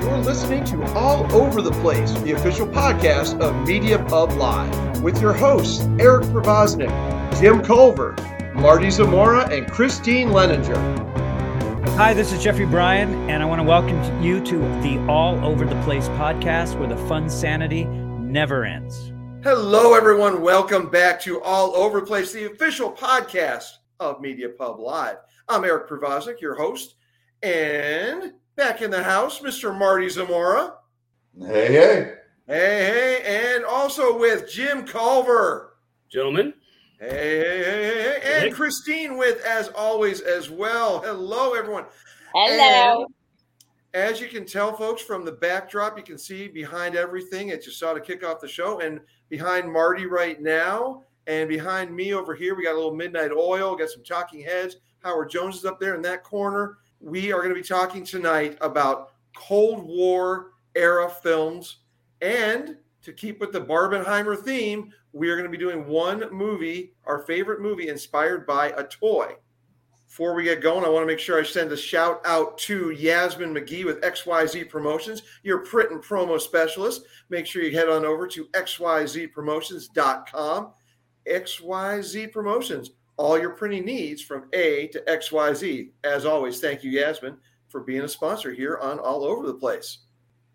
You're listening to All Over the Place, the official podcast of Media Pub Live, with your hosts Eric Pravosnik, Jim Culver, Marty Zamora, and Christine Leninger. Hi, this is Jeffrey Bryan, and I want to welcome you to the All Over the Place podcast where the fun sanity never ends. Hello, everyone. Welcome back to All Over the Place, the official podcast of Media Pub Live. I'm Eric Pravosnik, your host, and back in the house, Mr. Marty Zamora. Hey, hey. Hey, hey, and also with Jim Culver. Gentlemen. Hey, hey, hey, hey, hey. And Christine with, as always, as well. Hello, everyone. Hello. And as you can tell, folks, from the backdrop, you can see behind everything that you saw to kick off the show, and behind Marty right now, and behind me over here, we got a little Midnight Oil, got some talking heads. Howard Jones is up there in that corner. We are going to be talking tonight about Cold War era films. And to keep with the Barbenheimer theme, we are going to be doing one movie, our favorite movie, inspired by a toy. Before we get going, I want to make sure I send a shout out to Yasmin McGee with XYZ Promotions, your print and promo specialist. Make sure you head on over to xyzpromotions.com. XYZ Promotions, all your printing needs from A to XYZ. As always, thank you, Yasmin, for being a sponsor here on All Over the Place.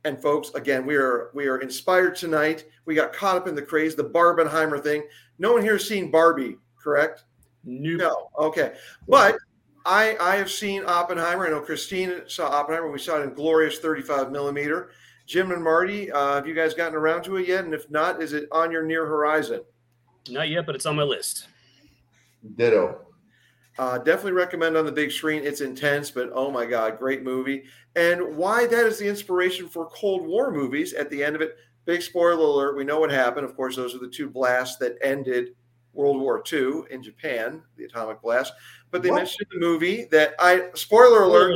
And folks, again, we are we are inspired tonight. We got caught up in the craze, the Barbenheimer thing. No one here has seen Barbie, correct? Nope. No. Okay. But I I have seen Oppenheimer. I know Christine saw Oppenheimer. We saw it in glorious 35 millimeter. Jim and Marty, uh, have you guys gotten around to it yet? And if not, is it on your near horizon? Not yet, but it's on my list. Ditto. Uh, definitely recommend on the big screen. It's intense, but oh my god, great movie! And why that is the inspiration for Cold War movies. At the end of it, big spoiler alert: we know what happened. Of course, those are the two blasts that ended World War II in Japan, the atomic blast. But they What? mentioned in the movie that I spoiler alert: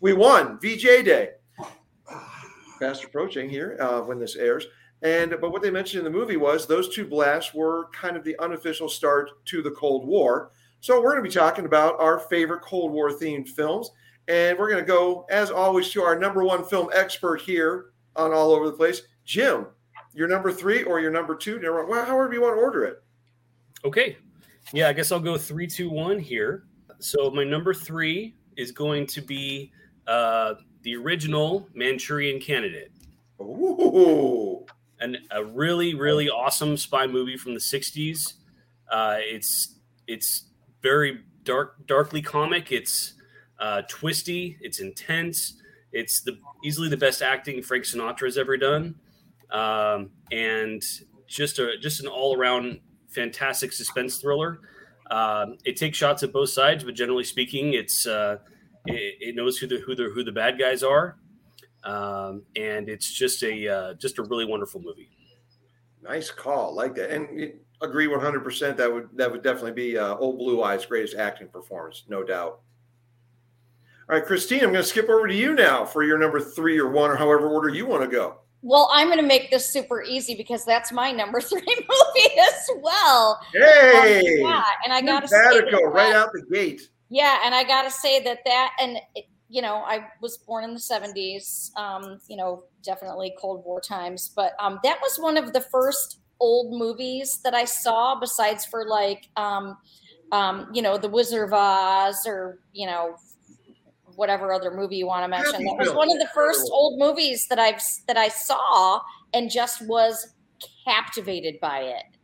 we won VJ Day. Fast approaching here uh, when this airs. And but what they mentioned in the movie was those two blasts were kind of the unofficial start to the Cold War. So we're going to be talking about our favorite Cold War themed films, and we're going to go as always to our number one film expert here on all over the place, Jim. Your number three or your number two, well, however you want to order it. Okay. Yeah, I guess I'll go three, two, one here. So my number three is going to be uh, the original Manchurian Candidate, Ooh, and a really, really awesome spy movie from the '60s. Uh, it's it's very dark, darkly comic. It's uh, twisty. It's intense. It's the easily the best acting Frank Sinatra has ever done, um, and just a just an all around fantastic suspense thriller. Um, it takes shots at both sides, but generally speaking, it's uh, it, it knows who the who the who the bad guys are, um, and it's just a uh, just a really wonderful movie. nice call, like that, and you- agree one hundred percent. That would that would definitely be uh, Old Blue Eyes' greatest acting performance, no doubt. All right, Christine, I'm going to skip over to you now for your number three or one or however order you want to go. Well, I'm going to make this super easy because that's my number three movie as well. Hey, Um, yeah, and I got to say that, right out the gate. Yeah, and I got to say that that and it, you know I was born in the '70s. Um, you know, definitely Cold War times, but um, that was one of the first old movies that I saw. Besides for like, um, um, you know, The Wizard of Oz or you know whatever other movie you want to mention. That was one of the first old movies that I've that I saw and just was captivated by it.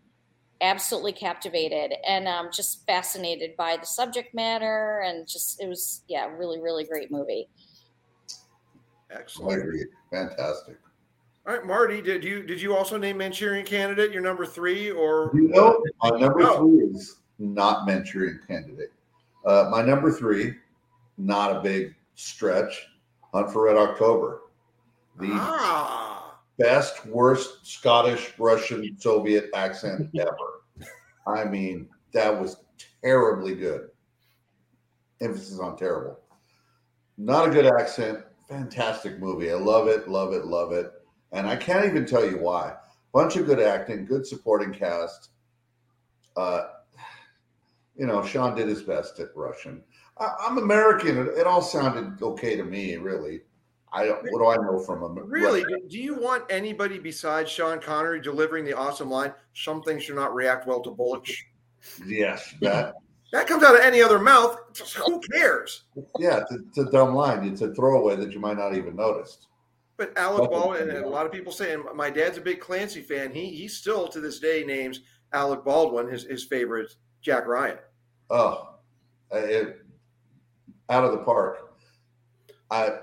Absolutely captivated and um, just fascinated by the subject matter and just it was yeah really really great movie. I Excellent. agree. Fantastic. All right, Marty, did you did you also name Manchurian Candidate your number three or You know, my number No. three is not Manchurian Candidate. Uh, my number three, not a big stretch, Hunt for Red October. The ah? Best, worst Scottish, Russian, Soviet accent ever. I mean, that was terribly good. Emphasis on terrible. Not a good accent. Fantastic movie. I love it, love it, love it. And I can't even tell you why. Bunch of good acting, good supporting cast. Uh, you know, Sean did his best at Russian. I, I'm American. It, it all sounded okay to me, really. I don't. What do I know from him? Really? Do, do you want anybody besides Sean Connery delivering the awesome line? Some things do not react well to bullets. Yes, that. That comes out of any other mouth. Who cares? Yeah, it's a, it's a dumb line. It's a throwaway that you might not even notice. But Alec Baldwin, and a lot of people saying my dad's a big Clancy fan. He he still to this day names Alec Baldwin his, his favorite Jack Ryan. Oh, it, out of the park. I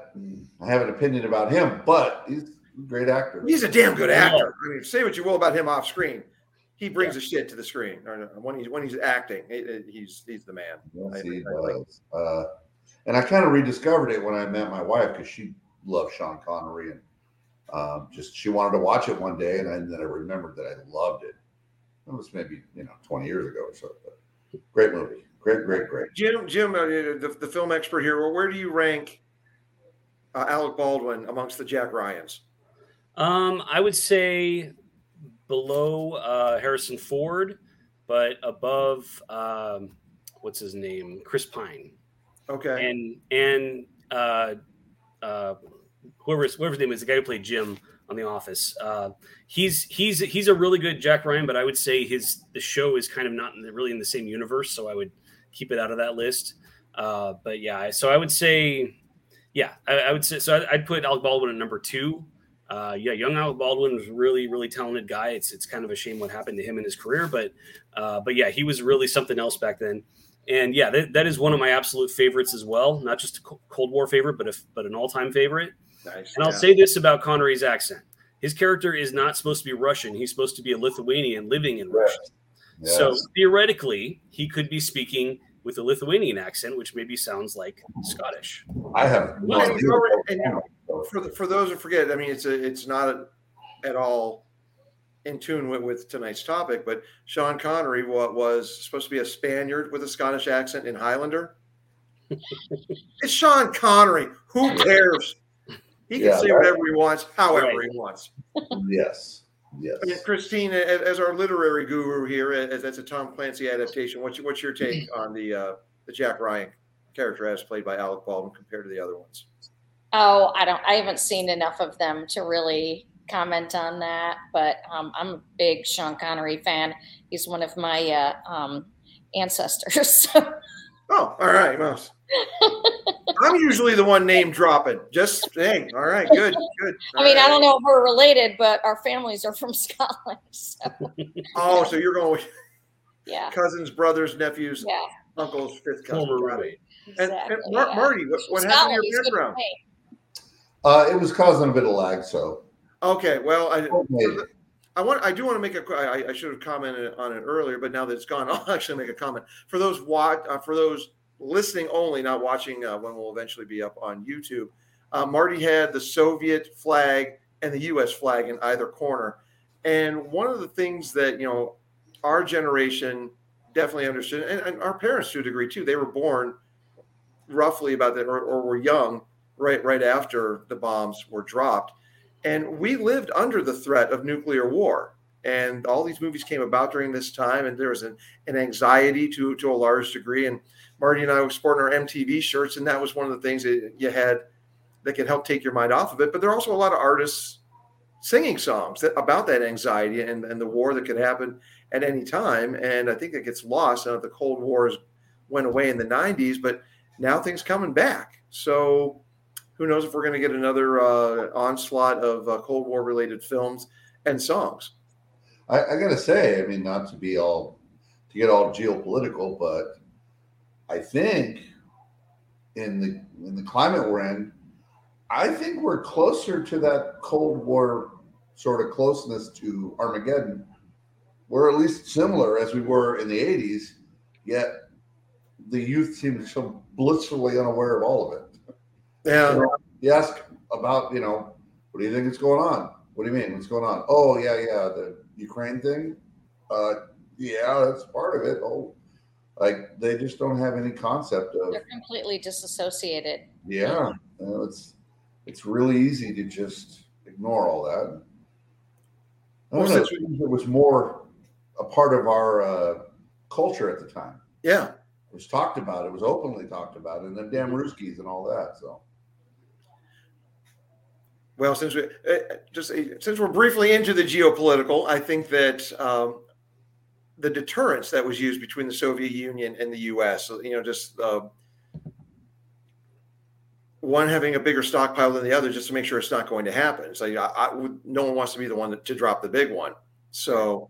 I have an opinion about him, but he's a great actor. He's a damn good actor. I mean, say what you will about him off screen. He brings the shit to the screen. When he's when he's acting, he's he's the man. Yes, I- he I like- does. Uh, and I kind of rediscovered it when I met my wife because she loved Sean Connery and um, just she wanted to watch it one day, and, I, and then I remembered that I loved it. It was maybe you know twenty years ago or so. But great movie, great, great, great. Jim, Jim, uh, the, the film expert here. Well, where do you rank uh, Alec Baldwin amongst the Jack Ryans? Um, I would say below uh, Harrison Ford, but above um, what's his name, Chris Pine, Okay, and and uh, uh, whoever his, whoever's name is, the guy who played Jim on The Office. Uh, he's he's he's a really good Jack Ryan, but I would say his the show is kind of not in the, really in the same universe, so I would keep it out of that list. Uh, but yeah, so I would say, yeah, I, I would say so. I'd put Alec Baldwin at number two. Uh, yeah, young Alec Baldwin was really, really talented guy. It's it's kind of a shame what happened to him in his career, but uh, but yeah, he was really something else back then. And yeah, that, that is one of my absolute favorites as well. Not just a Cold War favorite, but a, but an all time favorite. nice. And I'll Yeah. say this about Connery's accent: his character is not supposed to be Russian. He's supposed to be a Lithuanian living in Russia. Yes. So theoretically, he could be speaking with a Lithuanian accent, which maybe sounds like Scottish. I have no Well, idea. you already- for the, for those who forget, I mean, it's a, it's not at all in tune with, with tonight's topic, but Sean Connery wa- was supposed to be a Spaniard with a Scottish accent in Highlander. it's Sean Connery. Who cares? He can Yeah, say whatever he wants, however Right. he wants. Yes, yes. I mean, Christine, as, as our literary guru here, as that's a Tom Clancy adaptation. What's your, what's your take on the uh, the Jack Ryan character as played by Alec Baldwin compared to the other ones? Oh, I don't. I haven't seen enough of them to really comment on that. But um, I'm a big Sean Connery fan. He's one of my uh, um, ancestors. Oh, all right. Well, I'm usually the one name dropping. Just hey, all right, good, good. I mean, I don't know if we're related, but our families are from Scotland. So Oh, so you're going with yeah, cousins, brothers, nephews, yeah, uncles, fifth cousin. Former Got it. And, and Mar- yeah. Marty, what, what happened to your background? Uh, it was causing a bit of lag, so Okay, well, I, Okay. I want, I do want to make a. qu- I, I should have commented on it earlier, but now that it's gone, I'll actually make a comment for those watch, uh, for those listening only, not watching uh, when we'll eventually be up on YouTube. Uh, Marty had the Soviet flag and the U.S. flag in either corner, and one of the things that you know our generation definitely understood, and, and our parents to a degree too. They were born roughly about that, or, or were young right right after the bombs were dropped, and we lived under the threat of nuclear war. And all these movies came about during this time, and there was an, an anxiety to to a large degree. And Marty and I were sporting our MTV shirts, and that was one of the things that you had that could help take your mind off of it. But there are also a lot of artists singing songs that, about that anxiety and, and the war that could happen at any time. And I think it gets lost. I know the Cold War went away in the 90s, but now things coming back. So who knows if we're going to get another uh, onslaught of uh, Cold War related films and songs. I, I gotta say, I mean, not to be all to get all geopolitical, but I think in the in the climate we're in, I think we're closer to that Cold War sort of closeness to Armageddon. We're at least similar as we were in the '80s, yet the youth seems so blissfully unaware of all of it. Yeah. You, you ask about, you know, what do you think is going on? What do you mean? What's going on? Oh, yeah, yeah, the Ukraine thing. Uh, yeah, that's part of it. Oh, like they just don't have any concept of. They're completely disassociated. Yeah, you know, it's it's really easy to just ignore all that. I Well, don't know, since it was more a part of our uh, culture at the time. Yeah. It was talked about. It was openly talked about, and then damn Ruskies and all that. So Well, since we uh, just uh, since we're briefly into the geopolitical, I think that um, the deterrence that was used between the Soviet Union and the U.S. You know, just uh, one having a bigger stockpile than the other, just to make sure it's not going to happen. So I, I, no one wants to be the one to drop the big one. So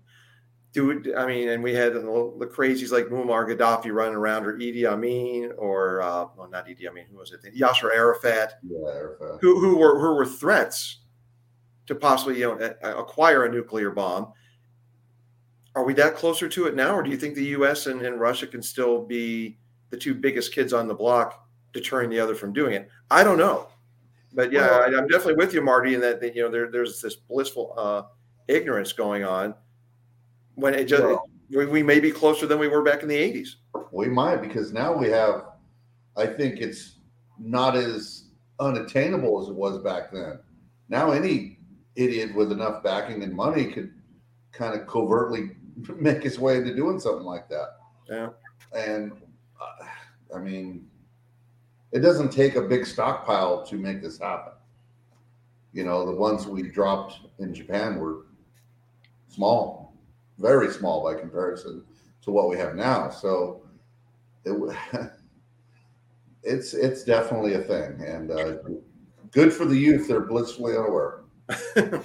do I mean, and we had the, the, crazies like Muammar Gaddafi running around, or Idi Amin, or uh, well, not Idi Amin, who was it? Yasser Arafat, yeah, Arafat. who who were who were threats to possibly you know acquire a nuclear bomb. Are we that closer to it now, or do you think the U.S. and, and Russia can still be the two biggest kids on the block, deterring the other from doing it? I don't know, but yeah, well, I, am definitely with you, Marty, in that, that you know there, there's this blissful uh, ignorance going on when it just well, we, we may be closer than we were back in the 80s. We might because now we have. I think it's not as unattainable as it was back then. Now any idiot with enough backing and money could kind of covertly make his way into doing something like that. Yeah. And uh, I mean, it doesn't take a big stockpile to make this happen. You know, the ones we dropped in Japan were small very small by comparison to what we have now. So it, it's it's definitely a thing, and uh, good for the youth. They're blissfully unaware.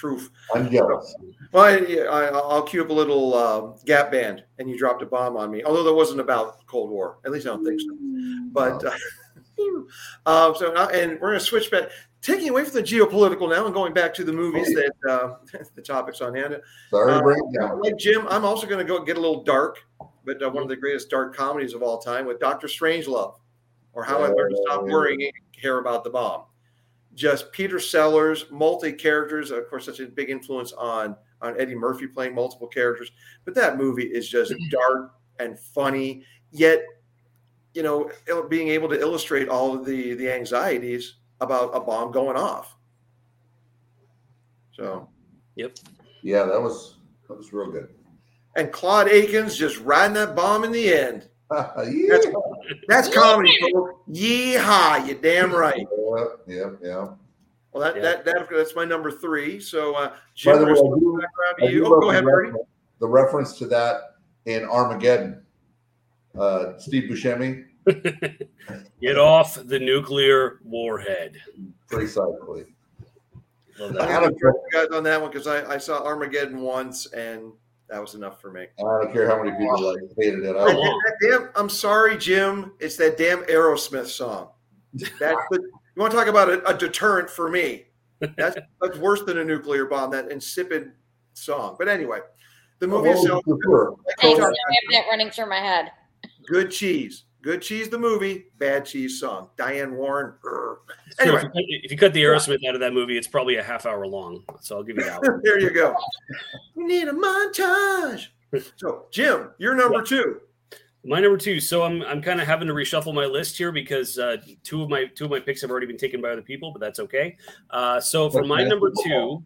Truth. I'm jealous. Well, I, will cue up a little uh, Gap Band, and you dropped a bomb on me. Although that wasn't about Cold War. At least I don't think so. But uh, uh, so, and we're going to switch back taking away from the geopolitical now and going back to the movies that uh, the topics on hand. Sorry, uh, like Jim, I'm also going to go get a little dark, but uh, one of the greatest dark comedies of all time with Doctor Strangelove, or How I Learned to Stop Worrying and Care About the Bomb. Just Peter Sellers, multi characters, of course, such a big influence on on Eddie Murphy playing multiple characters. But that movie is just mm-hmm. dark and funny, yet you know, being able to illustrate all of the the anxieties about a bomb going off. So, yep. Yeah, that was that was real good. And Claude Akins just riding that bomb in the end. yeah. That's, that's comedy, folks. Yeehaw, you damn right. Yeah, yeah, yeah. Well, that, Yeah. that that that's my number three. So, uh, By the way, we're I switching do- back around I to you. Oh, go ahead, the reference- The reference to that in Armageddon, uh, Steve Buscemi, Get off the nuclear warhead. precisely. I that. gotta trust you guys on that one because I, I saw Armageddon once and that was enough for me. I don't care how many people like hated it. That- I, that damn, I'm sorry, Jim. It's that damn Aerosmith song. That's the, you want to talk about a, a deterrent for me? That's that's worse than a nuclear bomb. That insipid song. But anyway, the movie Oh, itself, for sure. I have that running through my head. good cheese. Good cheese, the movie. Bad cheese song. Diane Warren. grr. So Anyway, if, you cut, if you cut the Aerosmith out of that movie, it's probably a half hour long. So I'll give you that one. there you go. We need a montage. So, Jim, you're number two. My number two. So I'm I'm kind of having to reshuffle my list here because uh, two of my two of my picks have already been taken by other people, but that's okay. Uh, so for my number two,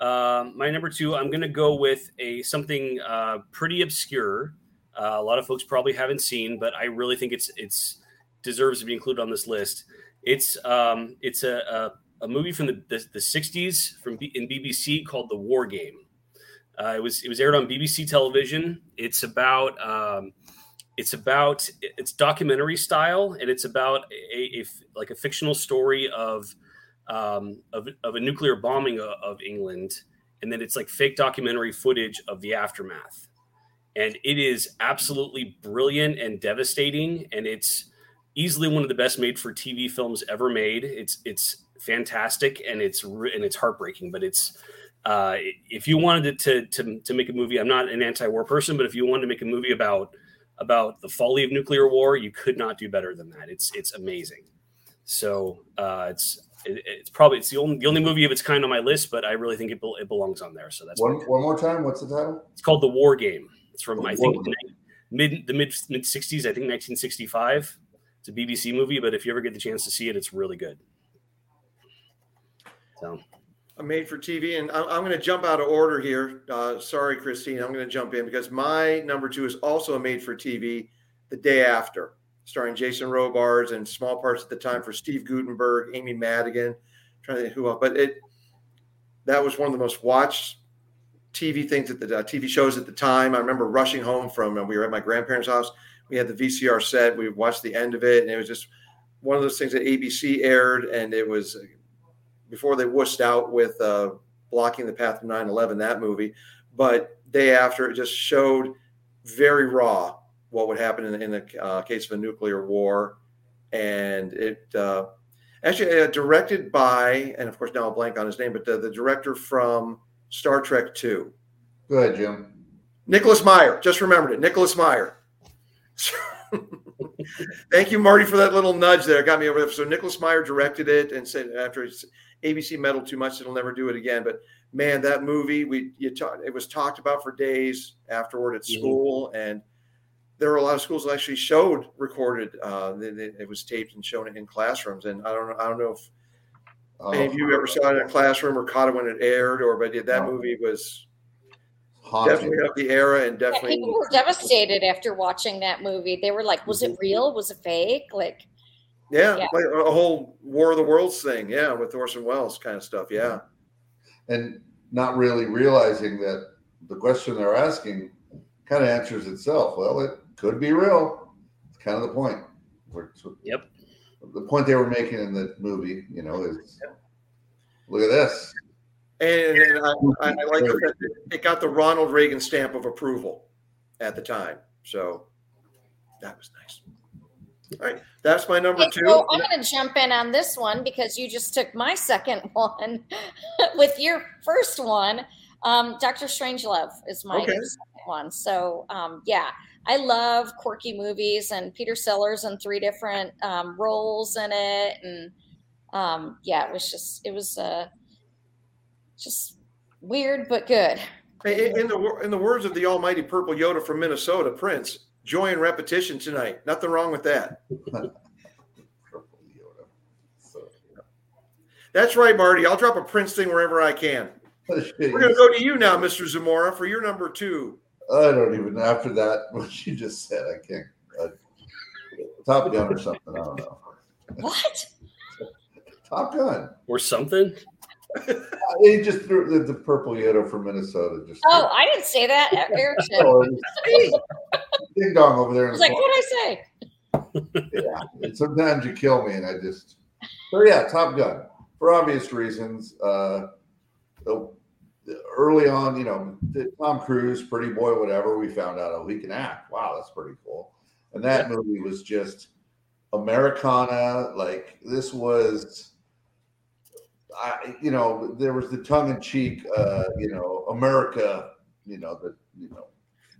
um, my number two, I'm going to go with a something uh, pretty obscure. Uh, a lot of folks probably haven't seen, but I really think it's it's deserves to be included on this list. It's um, it's a, a, a movie from the, the, the 60s from B, in BBC called The War Game. Uh, it was it was aired on BBC television. It's about um, it's about it's documentary style, and it's about a, a like a fictional story of um, of, of a nuclear bombing of, of England, and then it's like fake documentary footage of the aftermath. And it is absolutely brilliant and devastating, and it's easily one of the best made for TV films ever made. It's it's fantastic and it's and it's heartbreaking, but it's uh, if you wanted to, to to make a movie, I'm not an anti-war person, but if you wanted to make a movie about about the folly of nuclear war, you could not do better than that. It's it's amazing. So uh, it's it, it's probably it's the only the only movie of its kind on my list, but I really think it, bel- it belongs on there. So that's One, one more time. What's the title? it's called the War Game. It's from I think mid the mid mid '60s. I think 1965. It's a BBC movie, but if you ever get the chance to see it, it's really good. So a made for TV, and I'm, I'm going to jump out of order here. Uh, sorry, Christine, I'm going to jump in because my number two is also a made for TV, The Day After, starring Jason Robards and small parts at the time for Steve Gutenberg, Amy Madigan, trying to think who else, but it that was one of the most watched TV things at the uh, TV shows at the time. I remember rushing home from uh, we were at my grandparents' house. We had the VCR set. We watched the end of it, and it was just one of those things that ABC aired, and it was uh, before they wussed out with uh, blocking the path of 9/11. That movie, but day after, it just showed very raw what would happen in, in the uh, case of a nuclear war, and it uh, actually uh, directed by, and of course now I'll blank on his name, but the, the director from Star Trek Two. Go ahead, Jim. Nicholas Meyer. Just remembered it. Nicholas Meyer. Thank you, Marty, for that little nudge there. Got me over there. So Nicholas Meyer directed it and said after ABC meddled too much, it'll never do it again. But man, that movie we you talk, it was talked about for days afterward at mm-hmm. school, and there were a lot of schools that actually showed recorded. Uh, it was taped and shown in classrooms. And I don't. I don't know if oh, any you ever saw it in a classroom or caught it when it aired, or but did that oh. movie was definitely of the era and definitely yeah, people were devastated after watching that movie. They were like, "Was it mm-hmm. real? Was it fake?" Like, yeah, yeah. like a whole War of the Worlds thing, yeah, with Orson Welles kind of stuff, yeah. And not really realizing that the question they're asking kind of answers itself. Well, it could be real. It's kind of the point. yep. The point they were making in the movie, you know, is look at this. And, and I, I, like that it got the Ronald Reagan stamp of approval at the time. So that was nice. All right, that's my number two. So I'm going to jump in on this one because you just took my second one with your first one. Um, Doctor Strangelove is my okay. second one. So um, yeah, I love quirky movies and Peter Sellers in three different um, roles in it, and um, yeah, it was just it was uh, just weird but good. In the in the words of the almighty Purple Yoda from Minnesota, Prince, joy and repetition tonight. Nothing wrong with that. That's right, Marty. I'll drop a Prince thing wherever I can. We're going to go to you now, Mr. Zamora, for your number two. I don't even. After that, what you just said, I can't. Uh, Top Gun or something. I don't know. What? Top Gun or something. he just threw the, the, purple Yoda from Minnesota. Just oh, I didn't say that. Eric Ding dong over there. I was like, what did I say? yeah. And sometimes you kill me, and I just. So yeah, Top Gun for obvious reasons. Uh, early on, you know, Tom Cruise, pretty boy, whatever. We found out, oh, he can act. Wow, that's pretty cool. And that yeah. movie was just Americana. Like this was I, you know, there was the tongue in cheek, uh, you know, America, you know, the, you know,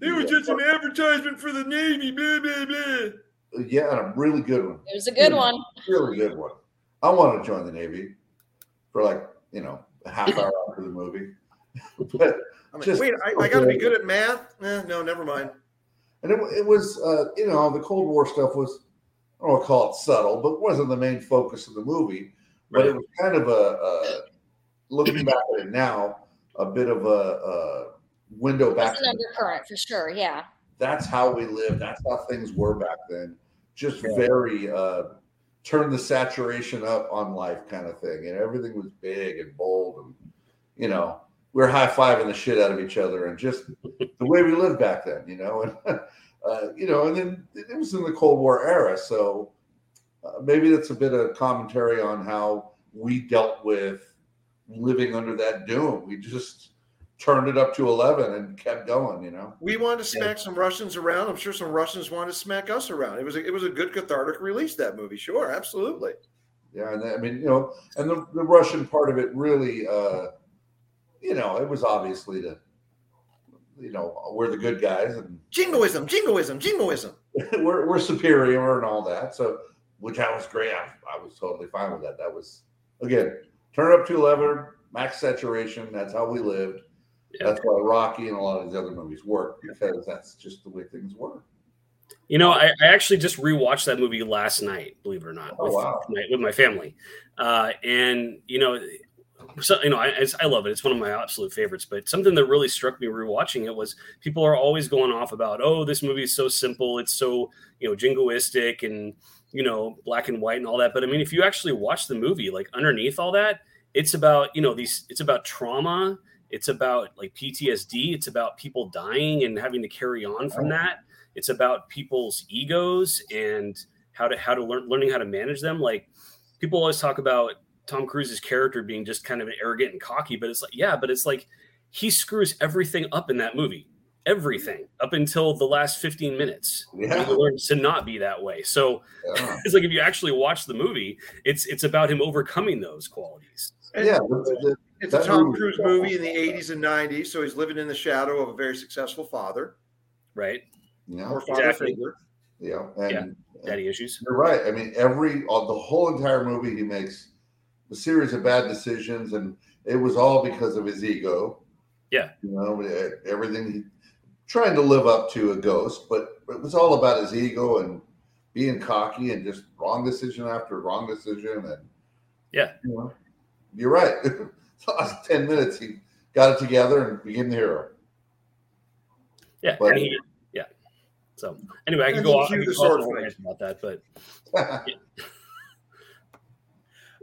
it was just an advertisement for the Navy, blah, blah, blah. Yeah, and a really good one. It was a good really, one. Really good one. I want to join the Navy for like, you know, a half hour after the movie. But I'm just, wait, I, I got to be good at math? Eh, no, never mind. And it, it was, uh, you know, the Cold War stuff was, I don't want to call it subtle, but wasn't the main focus of the movie but right. it was kind of a, a, looking back at it now, a bit of a, a window back. an undercurrent for sure. Yeah. That's how we lived. That's how things were back then. Just yeah. very uh, turn the saturation up on life kind of thing, and everything was big and bold, and you know we are high fiving the shit out of each other, and just the way we lived back then, you know, and uh, you know, and then it was in the Cold War era, so uh, maybe that's a bit of commentary on how we dealt with living under that doom. We just turned it up to 11 and kept going, you know. We wanted to smack yeah. some Russians around. I'm sure some Russians wanted to smack us around. It was a, it was a good cathartic release that movie. Sure, absolutely. Yeah, and I mean, you know, and the, the Russian part of it really uh you know, it was obviously the you know, we're the good guys and jingoism, jingoism, jingoism. we're we're superior and all that. So which I was great. I, I was totally fine with that. That was again turn up to eleven, max saturation. That's how we lived. Yeah. That's why Rocky and a lot of these other movies work because that's just the way things were. You know, I, I, actually just rewatched that movie last night, believe it or not, oh, with, wow. my, with my family. Uh, and you know, so you know, I, I love it. It's one of my absolute favorites. But something that really struck me rewatching it was people are always going off about, oh, this movie is so simple, it's so you know jingoistic and you know black and white and all that. But I mean, if you actually watch the movie, like underneath all that, it's about you know these it's about trauma it's about like ptsd it's about people dying and having to carry on from that it's about people's egos and how to how to learn learning how to manage them like people always talk about tom cruise's character being just kind of arrogant and cocky but it's like yeah but it's like he screws everything up in that movie everything up until the last 15 minutes. Yeah. He learns to not be that way. So Yeah. it's like if you actually watch the movie, it's it's about him overcoming those qualities. And yeah, but It's a Tom movie- Cruise movie in the 80s and 90s, so he's living in the shadow of a very successful father Right? yeah, or father Exactly. figure. yeah, and Daddy issues. You're right. I mean, every the whole entire movie, he makes a series of bad decisions, and it was all because of his ego. Yeah. you know, everything he trying to live up to a ghost, but it was all about his ego and being cocky and just wrong decision after wrong decision, and Yeah. you know, you're right. last ten minutes, he got it together and became the hero. Yeah. But- and he, yeah. So anyway, I could And go then off, I cue go on a fight. rant about that, but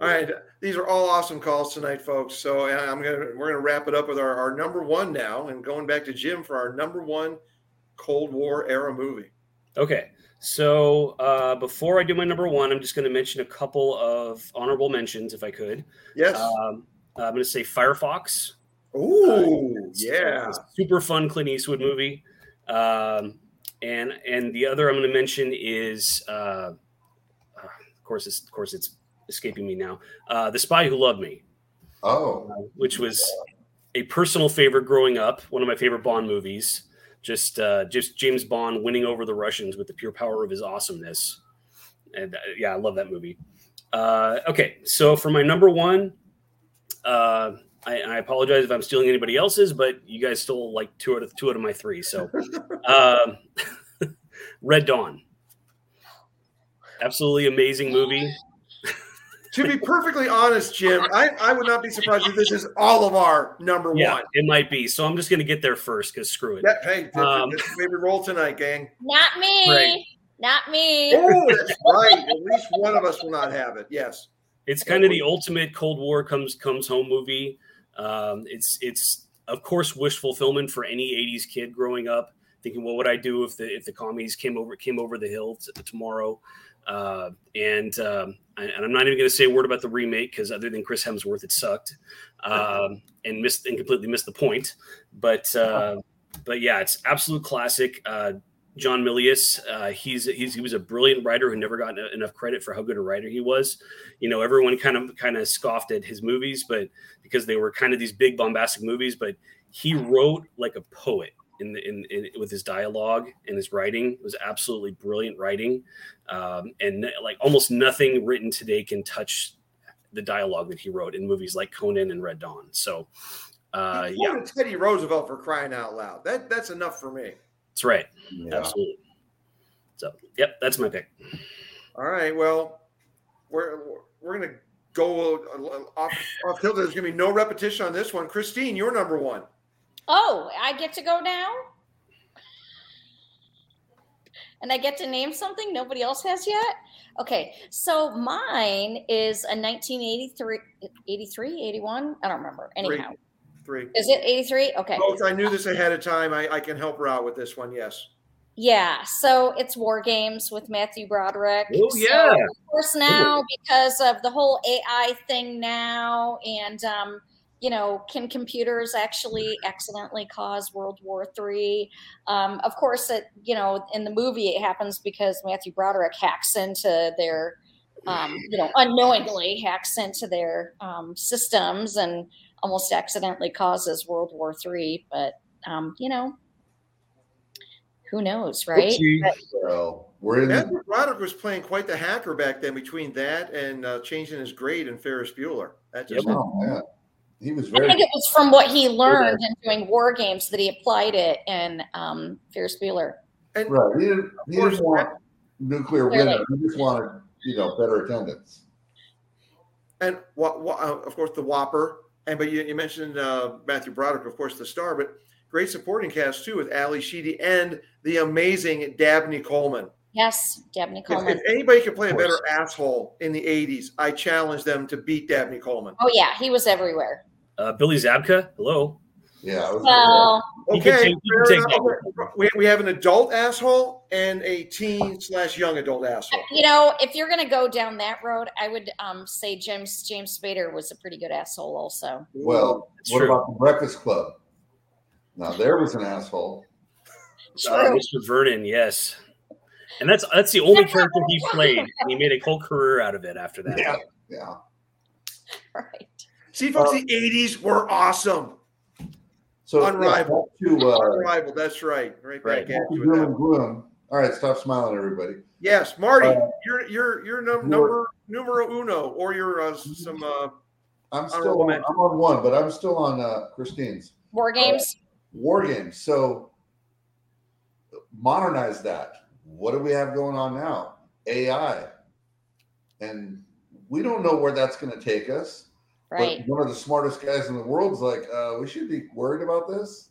All right, these are all awesome calls tonight, folks. So uh, I'm gonna we're gonna wrap it up with our, our number one now, and going back to Jim for our number one Cold War era movie. Okay. So uh, before I do my number one, I'm just going to mention a couple of honorable mentions, if I could. Yes. Um, I'm going to say Firefox. Ooh, It's yeah. super fun Clint Eastwood movie. Um, and and the other I'm going to mention is, uh, uh, of course, it's, of course, it's escaping me now. Uh, the Spy Who Loved Me, oh, which was a personal favorite growing up. One of my favorite Bond movies. Just uh, just James Bond winning over the Russians with the pure power of his awesomeness. And uh, yeah, I love that movie. Uh, okay, so for my number one, uh, I, I apologize if I'm stealing anybody else's, but you guys stole like two out of two out of my three. So, um, Red Dawn, absolutely amazing movie. To be perfectly honest, Jim, I, I would not be surprised if this is all of our number Yeah, one. it might be. So I'm just gonna get there first because screw it. Yeah, hey, that's, Um, that's the way we roll tonight, gang. Not me. Right. Not me. Oh, that's right. At least one of us will not have it. Yes. It's kind of the ultimate Cold War comes comes home movie. Um, it's it's of course wish fulfillment for any '80s kid growing up, thinking, "What would I do if the if the commies came over came over the hill t- tomorrow?" Uh, and um, I- and I'm not even going to say a word about the remake because other than Chris Hemsworth, it sucked um, and missed and completely missed the point. But uh, but yeah, it's absolute classic. Uh, John Milius, uh, he's, he's he was a brilliant writer who never got enough credit for how good a writer he was. You know, everyone kind of kind of scoffed at his movies, but because they were kind of these big bombastic movies, but he wrote like a poet in the in, in with his dialogue and his writing it was absolutely brilliant writing, um, and like almost nothing written today can touch the dialogue that he wrote in movies like Conan and Red Dawn. So, uh, yeah, Teddy Roosevelt for crying out loud. That that's enough for me. that's right. yeah. Absolutely. So, yep, that's my pick. All right. Well, we're we're gonna go off off kilter. There's gonna be no repetition on this one. Christine, you're number one. Oh, I get to go now? And I get to name something nobody else has yet? Okay, so mine is a 1983, 83, 81? I don't remember. Anyhow, Three. is it 83? Okay. Both. I knew this ahead of time. I, I can help her out with this one. Yes. Yeah, so it's War Games with Matthew Broderick. Oh, So, yeah. of course, now because of the whole AI thing now, and um, you know, can computers actually accidentally cause World War Three? Um, of course, it you know in the movie it happens because Matthew Broderick hacks into their, um, you know, unknowingly hacks into their um, systems and almost accidentally causes World War Three. But um, you know, who knows, right? Oopsie. So we're in. Matthew Broderick was playing quite the hacker back then. Between that and uh, changing his grade in Ferris Bueller, that just Yep. Oh man, he was I think it was from what he learned in doing war games that he applied it in um, Ferris Bueller. and Right. He didn't, he course, didn't want nuclear winter. He just wanted, you know, better attendance. and wa- wa- uh, of course the Whopper. And but you, you mentioned uh, Matthew Broderick, of course, the star, but great supporting cast too with Ally Sheedy and the amazing Dabney Coleman. Yes, Dabney Coleman. if anybody could play a better asshole in the 80s, I challenge them to beat Dabney Coleman. Oh yeah, he was everywhere. Uh, Billy Zabka. Hello. Yeah. Well, You Okay, take- you can fair take enough. we, we have an adult asshole and a teen slash young adult asshole. you know, if you're gonna go down that road, I would um say James James Spader was a pretty good asshole also. well, That's what true. about the Breakfast Club? Now there was an asshole. Uh, True. Mr. Vernon, yes. And that's that's the only character he played. And he made a whole career out of it after that. Yeah. Yeah. right. See, folks, Uh, the 80s were awesome. So Unrivaled. yeah, to uh, Unrivaled. That's right. Right back Right. at back you with doom that. and gloom. All right, stop smiling, everybody. Yes, Marty, Uh, you're you're you're num- number numero uno, or you're uh, some uh, I'm still on. I'm on one, but I'm still on uh, Christine's War games. war games. So modernize that. What do we have going on now? AI, and we don't know where that's going to take us. Right. But one of the smartest guys in the world's like, uh, we should be worried about this.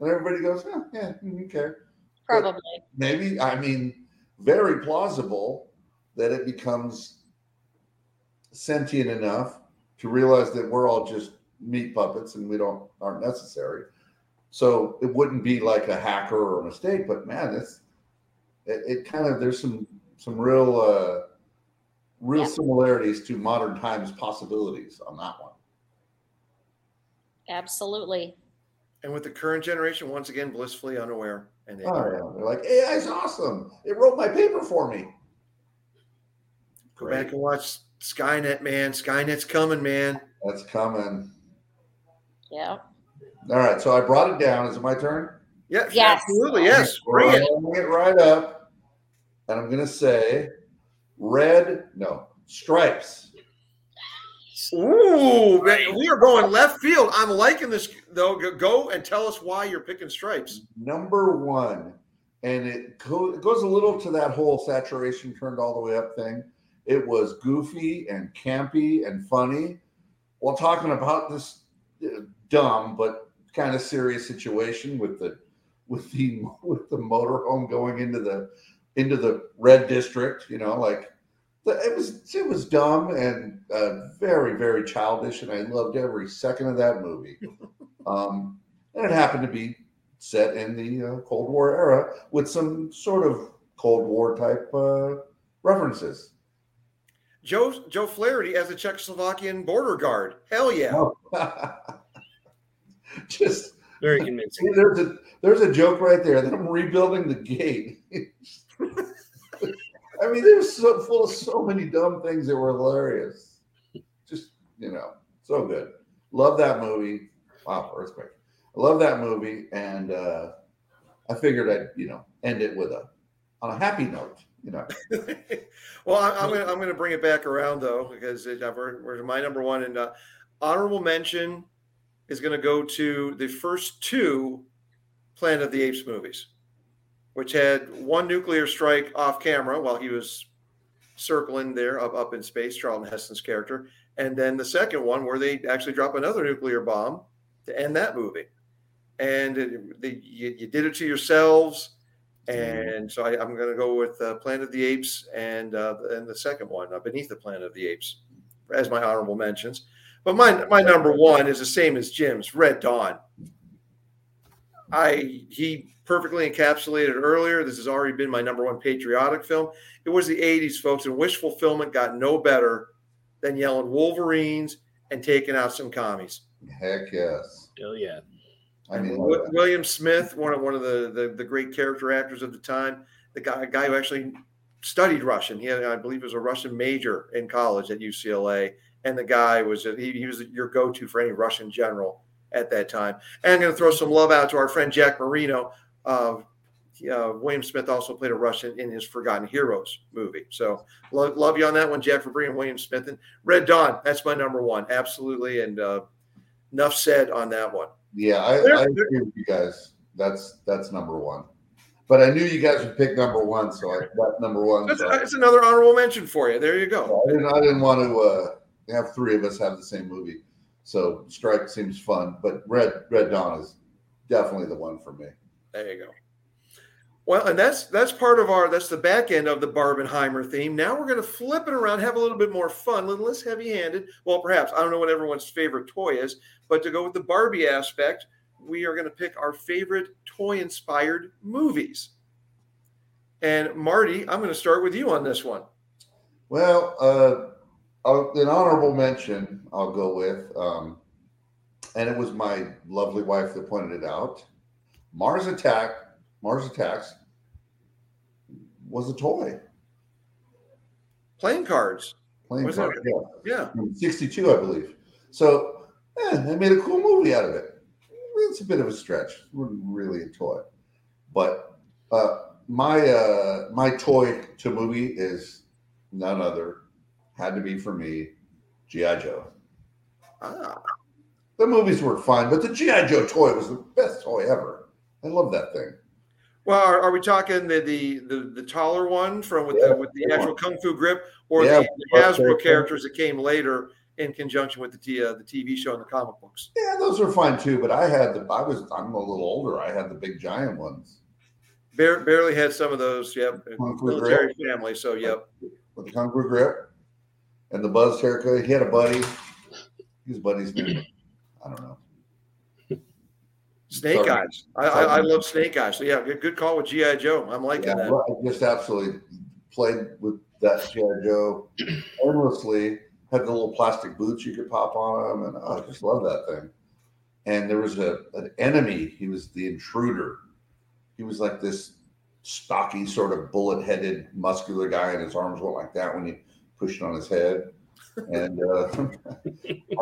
And everybody goes, "Huh, yeah, okay. Probably. Maybe, I mean, very plausible that it becomes sentient enough to realize that we're all just meat puppets and we don't aren't necessary. So it wouldn't be like a hacker or a mistake, but man, it's it, it kind of there's some some real uh real Yeah. similarities to modern times possibilities on that one. Absolutely. and with the current generation, once again, blissfully unaware. And they Oh, yeah. They're like, AI's awesome. It wrote my paper for me. go back and watch Skynet, man. Skynet's coming, man. That's coming. Yeah. All right, so I brought it down. Is it my turn? Yeah, Yes. absolutely. Yes, bring it. Bring it right up. And I'm gonna say red, no, stripes. Ooh, man, we are going left field. I'm liking this though. Go- Go and tell us why you're picking stripes. Number one. And it, go, it goes a little to that whole saturation turned all the way up thing. It was goofy and campy and funny while talking about this uh, dumb but kind of serious situation with the with the with the motorhome going into the into the red district you know like it was it was dumb and uh, very very childish and i loved every second of that movie um and it happened to be set in the uh, cold war era with some sort of cold war type uh references Joe Joe Flaherty as a Czechoslovakian border guard. Hell yeah. Oh. just Very convincing. there's a there's a joke right there that I'm rebuilding the gate. I mean, they were so full of so many dumb things that were hilarious. Just you know, so good. Love that movie. Wow, earthquake. I love that movie, and uh, I figured I'd you know end it with a on a happy note. You know, well, I, I'm gonna I'm gonna bring it back around though because it, we're, we're my number one and uh, honorable mention is gonna go to the first two Planet of the Apes movies, which had one nuclear strike off camera while he was circling there up up in space, Charlton Heston's character, and then the second one where they actually drop another nuclear bomb to end that movie, and it, they, you, you did it to yourselves. And so I, I'm going to go with uh, Planet of the Apes and uh, and the second one, uh, Beneath the Planet of the Apes, as my honorable mentions. But my my number one is the same as Jim's, Red Dawn. I he perfectly encapsulated earlier. This has already been my number one patriotic film. It was the '80s, folks, and wish fulfillment got no better than yelling Wolverines and taking out some commies. heck yes. Hell yeah. I mean, Wi- William Smith, one of one of the, the the great character actors of the time, the guy guy who actually studied Russian. He had, I believe, was a Russian major in college at UCLA, and the guy was he, he was your go to for any Russian general at that time. And I'm going to throw some love out to our friend Jack Marino. Uh, uh, William Smith also played a Russian in his Forgotten Heroes movie. So love, love you on that one, Jack, for bringing William Smith in. Red Dawn, that's my number one, absolutely. And uh, enough said on that one. Yeah, I, I agree with you guys. That's that's number one. But I knew you guys would pick number one, so I got number one. That's, So that's another honorable mention for you. There you go. I, didn't, I didn't want to uh, have three of us have the same movie. So Strike seems fun, but Red Red Dawn is definitely the one for me. There you go. Well, and that's that's part of our that's the back end of the Barbenheimer theme. Now we're going to flip it around, have a little bit more fun, a little less heavy-handed. Well, perhaps I don't know what everyone's favorite toy is, but to go with the Barbie aspect, we are going to pick our favorite toy-inspired movies. And Marty, I'm going to start with you on this one. Well, uh, an honorable mention I'll go with, um, and it was my lovely wife that pointed it out. Mars Attack, Mars Attacks was a toy. Playing cards. Playing cards, yeah. Yeah. 62, I believe. So eh, they made a cool movie out of it. It's a bit of a stretch. It wasn't really a toy. But uh, my uh, my toy to movie is none other, had to be for me, G.I. Joe. Ah, The movies were fine, but the G.I. Joe toy was the best toy ever. I love that thing. well, are, are we talking the, the the the taller one from with Yeah, the with the actual kung fu grip, or Yeah, the, the Hasbro characters that came later in conjunction with the t, uh, the TV show and the comic books? Yeah, those are fine too. But I had the I was I'm a little older. I had the big giant ones Bar- barely had some of those. Yep, military family. So yep. with the kung fu grip and the buzz haircut. He had a buddy. His buddy's name, I don't know. Snake Sorry. Eyes. I, I, I love Snake Eyes. So yeah, good, good call with GI Joe. I'm liking Yeah, that. I just absolutely played with that GI Joe endlessly. Had the little plastic boots you could pop on them, and I just love that thing. And there was a an enemy. He was the intruder. He was like this stocky, sort of bullet-headed, muscular guy, and his arms went like that when you pushed on his head. And uh, and,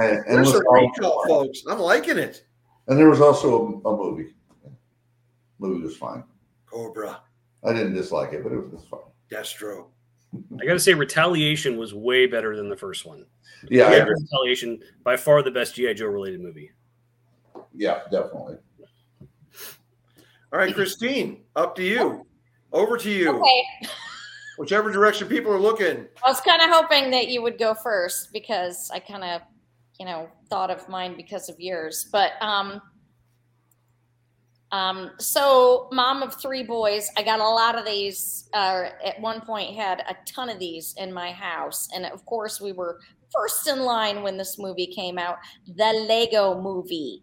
and, There's was some all- recall, folks. I'm liking it. and there was also a, a movie. Movie was fine. Cobra, I didn't dislike it, but it was just fine. Destro. I got to say, Retaliation was way better than the first one. Yeah, I Yeah, agree. Retaliation by far the best GI Joe related movie. yeah, definitely. All right, Christine, up to you. Over to you. Okay. Whichever direction people are looking. I was kind of hoping that you would go first because I kind of, you know, thought of mine because of yours. But um, um, so mom of three boys, I got a lot of these. Uh, at one point, had a ton of these in my house, and of course, we were first in line when this movie came out, the Lego Movie.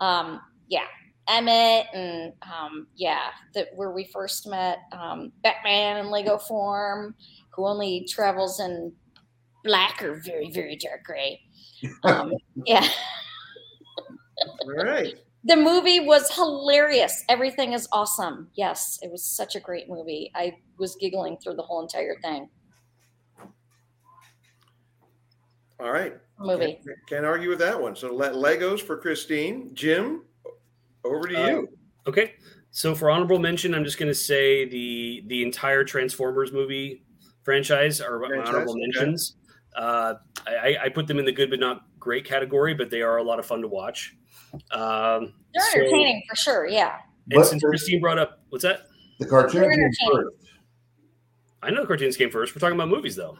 Um, yeah, Emmett and um, yeah, that where we first met um, Batman in Lego form, who only travels in black or very very dark gray. Um, yeah, All right. the movie was hilarious. Everything is awesome. Yes, it was such a great movie. I was giggling through the whole entire thing. All right. Movie. Can't, can't argue with that one. So let Legos for Christine. Jim, over to you. Okay, so for honorable mention, I'm just going to say the the entire Transformers movie franchise are Franchise, honorable okay. mentions. Uh, I, I put them in the good but not great category, but they are a lot of fun to watch. Um, They're so- entertaining for sure. Yeah. and But since Christine brought up what's that? The cartoon came first. I know cartoons came first. We're talking about movies though.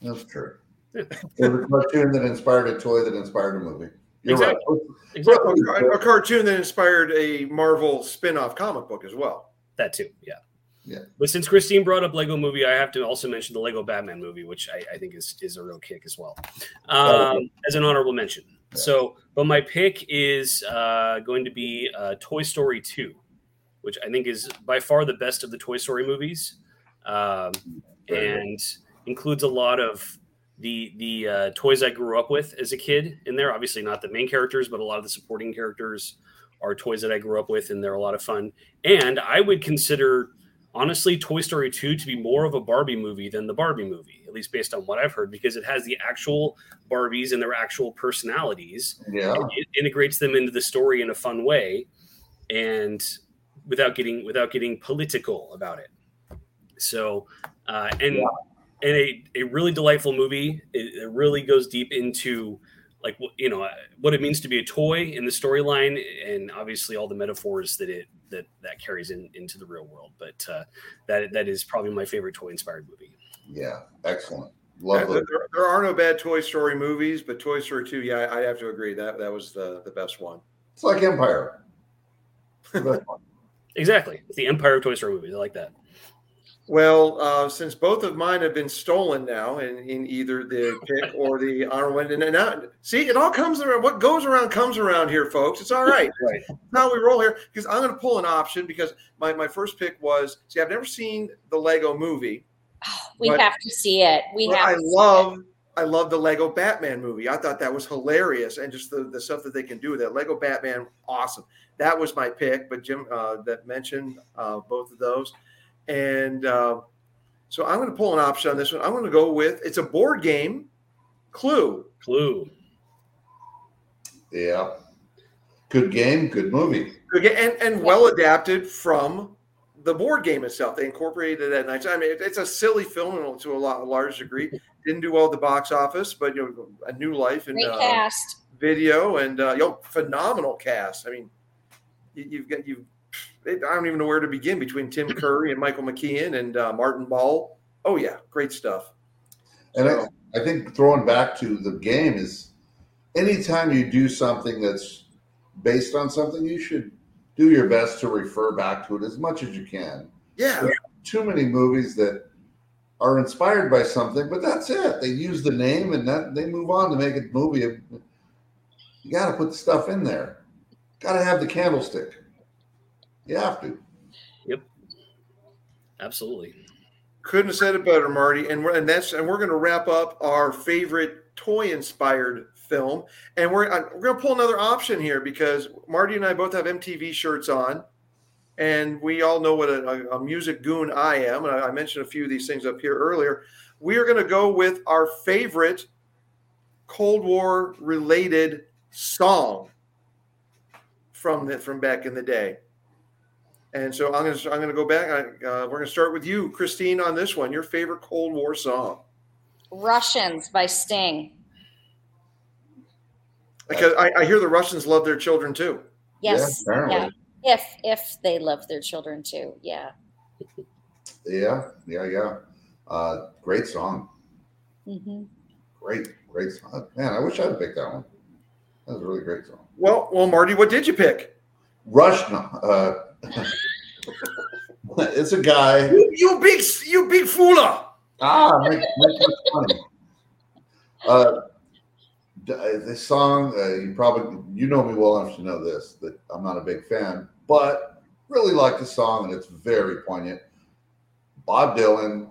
That's true. Yeah. It was a cartoon that inspired a toy that inspired a movie. You're Exactly. right. Exactly. A, a cartoon that inspired a Marvel spin-off comic book as well. That too, yeah. Yeah. But since Christine brought up Lego Movie, I have to also mention the Lego Batman movie, which I, I think is is a real kick as well, um, as an honorable mention. Yeah. So, but my pick is uh, going to be uh, Toy Story Two, which I think is by far the best of the Toy Story movies, um, and includes a lot of the the uh, toys I grew up with as a kid in there. Obviously, not the main characters, but a lot of the supporting characters are toys that I grew up with, and they're a lot of fun. And I would consider, honestly, Toy Story 2 to be more of a Barbie movie than the Barbie movie, at least based on what I've heard, because it has the actual Barbies and their actual personalities. Yeah. It integrates them into the story in a fun way, and without getting without getting political about it. So, uh, and Yeah. And a, a really delightful movie. It, it really goes deep into like you know uh, what it means to be a toy in the storyline, and obviously all the metaphors that it that that carries in, into the real world. But uh, that that is probably my favorite toy inspired movie. Yeah. Excellent. There, Love it. there- there are no bad Toy Story movies, but Toy Story 2, yeah, I, I have to agree that that was the, the best one. It's like Empire. The. Exactly. It's the Empire of Toy Story movies. I like that. Well, uh, since both of mine have been stolen now in, in either the pick or the honor and now see, it all comes around. What goes around comes around here, folks. It's all right. Right. How we roll here because I'm going to pull an option because my, my first pick was see, I've never seen the Lego movie. Oh, we But- have to see it. We have. I to see love I love the Lego Batman movie. I thought that was hilarious and just the, the stuff that they can do with that. Lego Batman, awesome. That was my pick, but Jim uh, that mentioned uh, both of those. And uh, so I'm going to pull an option on this one. I'm going to go with it's a board game, Clue. Clue. Yeah. Good game, good movie. Good ga- and, and well adapted from the board game itself. They incorporated that nice. I mean, it- it's a silly film to a lot, a large degree. Didn't do well at the box office, but you know, a new life and Great uh, cast. video and uh, know phenomenal cast. I mean, you, you've got you. I don't even know where to begin between Tim Curry and Michael McKean and uh, Martin Mull. Oh yeah, great stuff. And I, So, I think throwing back to the game is anytime you do something that's based on something, you should do your best to refer back to it as much as you can. yeah, Too many movies that are inspired by something, but that's it. They use the name and that they move on to make a movie. You got to put the stuff in there. Got to have the candlestick. You have to. Yep. Absolutely. couldn't have said it better, Marty. And we're and that's and we're going to wrap up our favorite toy inspired film. And we're uh, we're going to pull another option here because Marty and I both have MTV shirts on. And we all know what a, a, a music goon I am. And I, I mentioned a few of these things up here earlier. We are going to go with our favorite Cold War related song from the, from back in the day. And so I'm going to I'm going to go back. I, uh, we're going to start with you, Christine, on this one. Your favorite Cold War song? Russians by Sting. Because I, I hear the Russians love their children too. Yes. Yeah. Yeah. If if they love their children too. Yeah. Yeah, yeah, yeah. Uh, great song. hmm Great, great song. Man, I wish I'd picked that one. That was a really great song. Well, well, Marty, what did you pick? Rush, no, uh, it's a guy. You, you big you big fooler. Ah, make, make funny. Uh, d- uh, this song, uh, you probably you know me well enough to know this that I'm not a big fan, but really like the song and it's very poignant. Bob Dylan,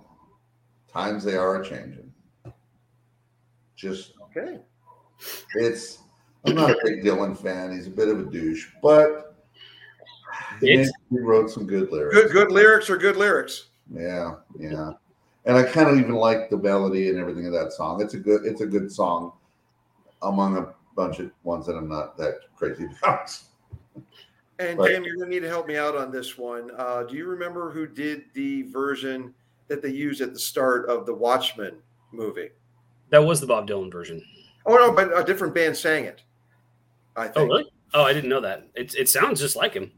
"Times They Are a Changing." Just Okay. it's. I'm not a big Dylan fan. He's a bit of a douche, but It's- he wrote some good lyrics. Good good lyrics are good lyrics. Yeah, yeah. And I kind of even like the melody and everything of that song. It's a good it's a good song among a bunch of ones that I'm not that crazy about. And Right. Jim, you're going to need to help me out on this one. Uh, do you remember who did the version that they used at the start of the Watchmen movie? That was the Bob Dylan version. Oh no, but a different band sang it. I Oh, really? Oh, I didn't know that. It, it sounds just like him.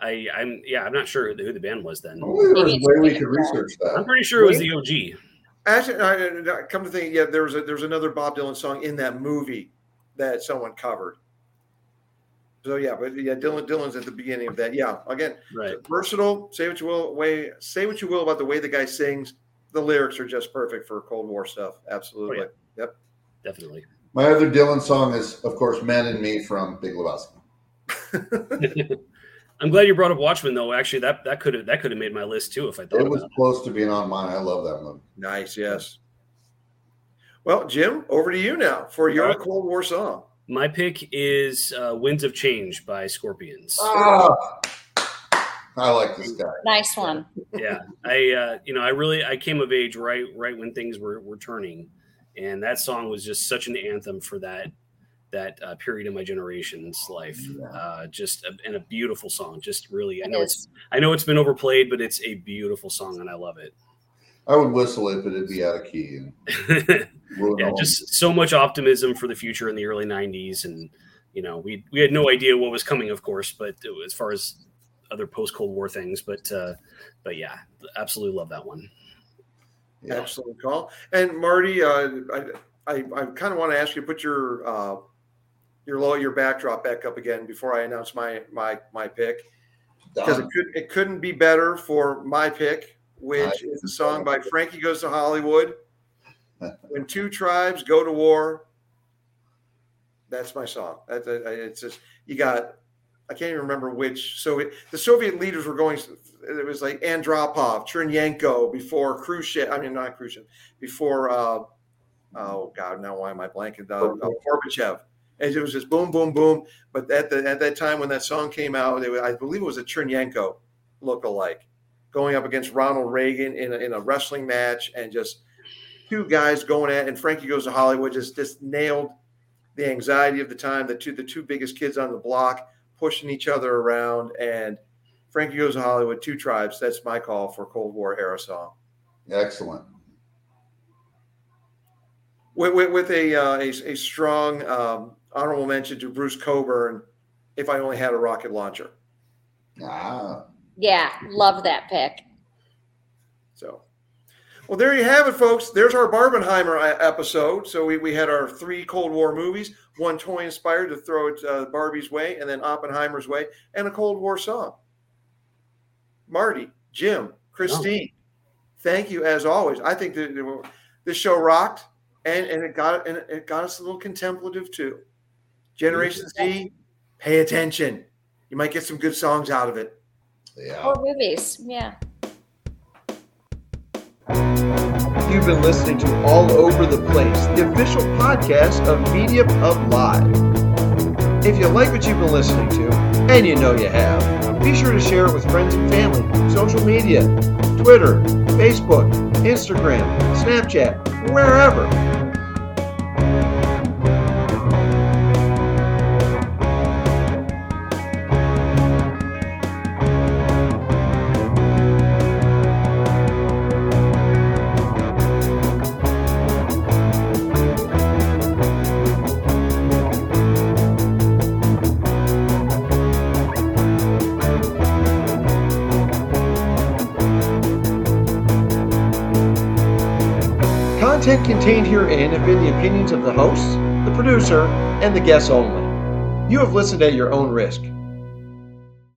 I, I'm yeah, I'm not sure who the band was then. Only there's a way we could research I'm pretty sure it was the OG. Actually, I, I, come to think, yeah, there was a, there was another Bob Dylan song in that movie that someone covered. So yeah, but yeah, Dylan Dylan's at the beginning of that. Yeah, again, Right. versatile. Say what you will, way say what you will about the way the guy sings. The lyrics are just perfect for Cold War stuff. Absolutely. Oh, Definitely. My other Dylan song is, of course, "Man in Me" from Big Lebowski. I'm glad you brought up Watchmen though. Actually, that that could have that could have made my list too if I thought It was about it. close to being on mine. I love that movie. Nice. Yes. Well, Jim, over to you now for your All right. Cold War song. My pick is uh, "Winds of Change" by Scorpions. Ah, I like this guy. Nice one. yeah, I uh, you know I really I came of age right right when things were were turning, and that song was just such an anthem for that that uh, period in my generation's life. Uh, just a, and a beautiful song. Just really, I know is. it's I know it's been overplayed, but it's a beautiful song and I love it. I would whistle it, but it'd be out of key and yeah, just so much optimism for the future in the early '90s, and you know we we had no idea what was coming, of course, but as far as other post Cold War things, but uh, but yeah, absolutely love that one. yeah. Excellent call. And Marty, uh, I I, I kind of want to ask you put your uh, your low your backdrop back up again before I announce my my my pick. because it could it couldn't be better for my pick, which is a song by Frankie Goes to Hollywood. when two tribes go to war, that's my song. That's it's just you got. I can't even remember which Soviet. The Soviet leaders were going. It was like Andropov, Chernenko before Khrushchev. I mean, not Khrushchev. Before. Uh, oh God, now why am I blanking? Uh, Gorbachev. And it was just boom, boom, boom. But at the at that time when that song came out, it was, I believe it was a Chernenko look-alike going up against Ronald Reagan in a, in a wrestling match, and just two guys going at. And Frankie goes to Hollywood just just nailed the anxiety of the time. The two the two biggest kids on the block pushing each other around, and Frankie goes to Hollywood. Two tribes. That's my call for Cold War era song. Excellent. with, with, with a, uh, a a strong um, honorable mention to Bruce Cockburn. If I only had a rocket launcher, Ah, Yeah, love that pick. so well, there you have it, folks. There's our Barbenheimer uh, episode. So we, we had our three Cold War movies, one toy inspired to throw it uh, Barbie's way, and then Oppenheimer's way, and a Cold War song. Marty, Jim, Christine, thank you as always. I think that this show rocked, and, and it got and it got us a little contemplative too. Generation Z, pay attention. You might get some good songs out of it. yeah. Or movies. Yeah. You've been listening to All Over the Place, the official podcast of Media Pub Live. If you like what you've been listening to, and you know you have, be sure to share it with friends and family, social media, Twitter, Facebook, Instagram, Snapchat, wherever. Contained herein have been the opinions of the hosts, the producer, and the guests only. You have listened at your own risk.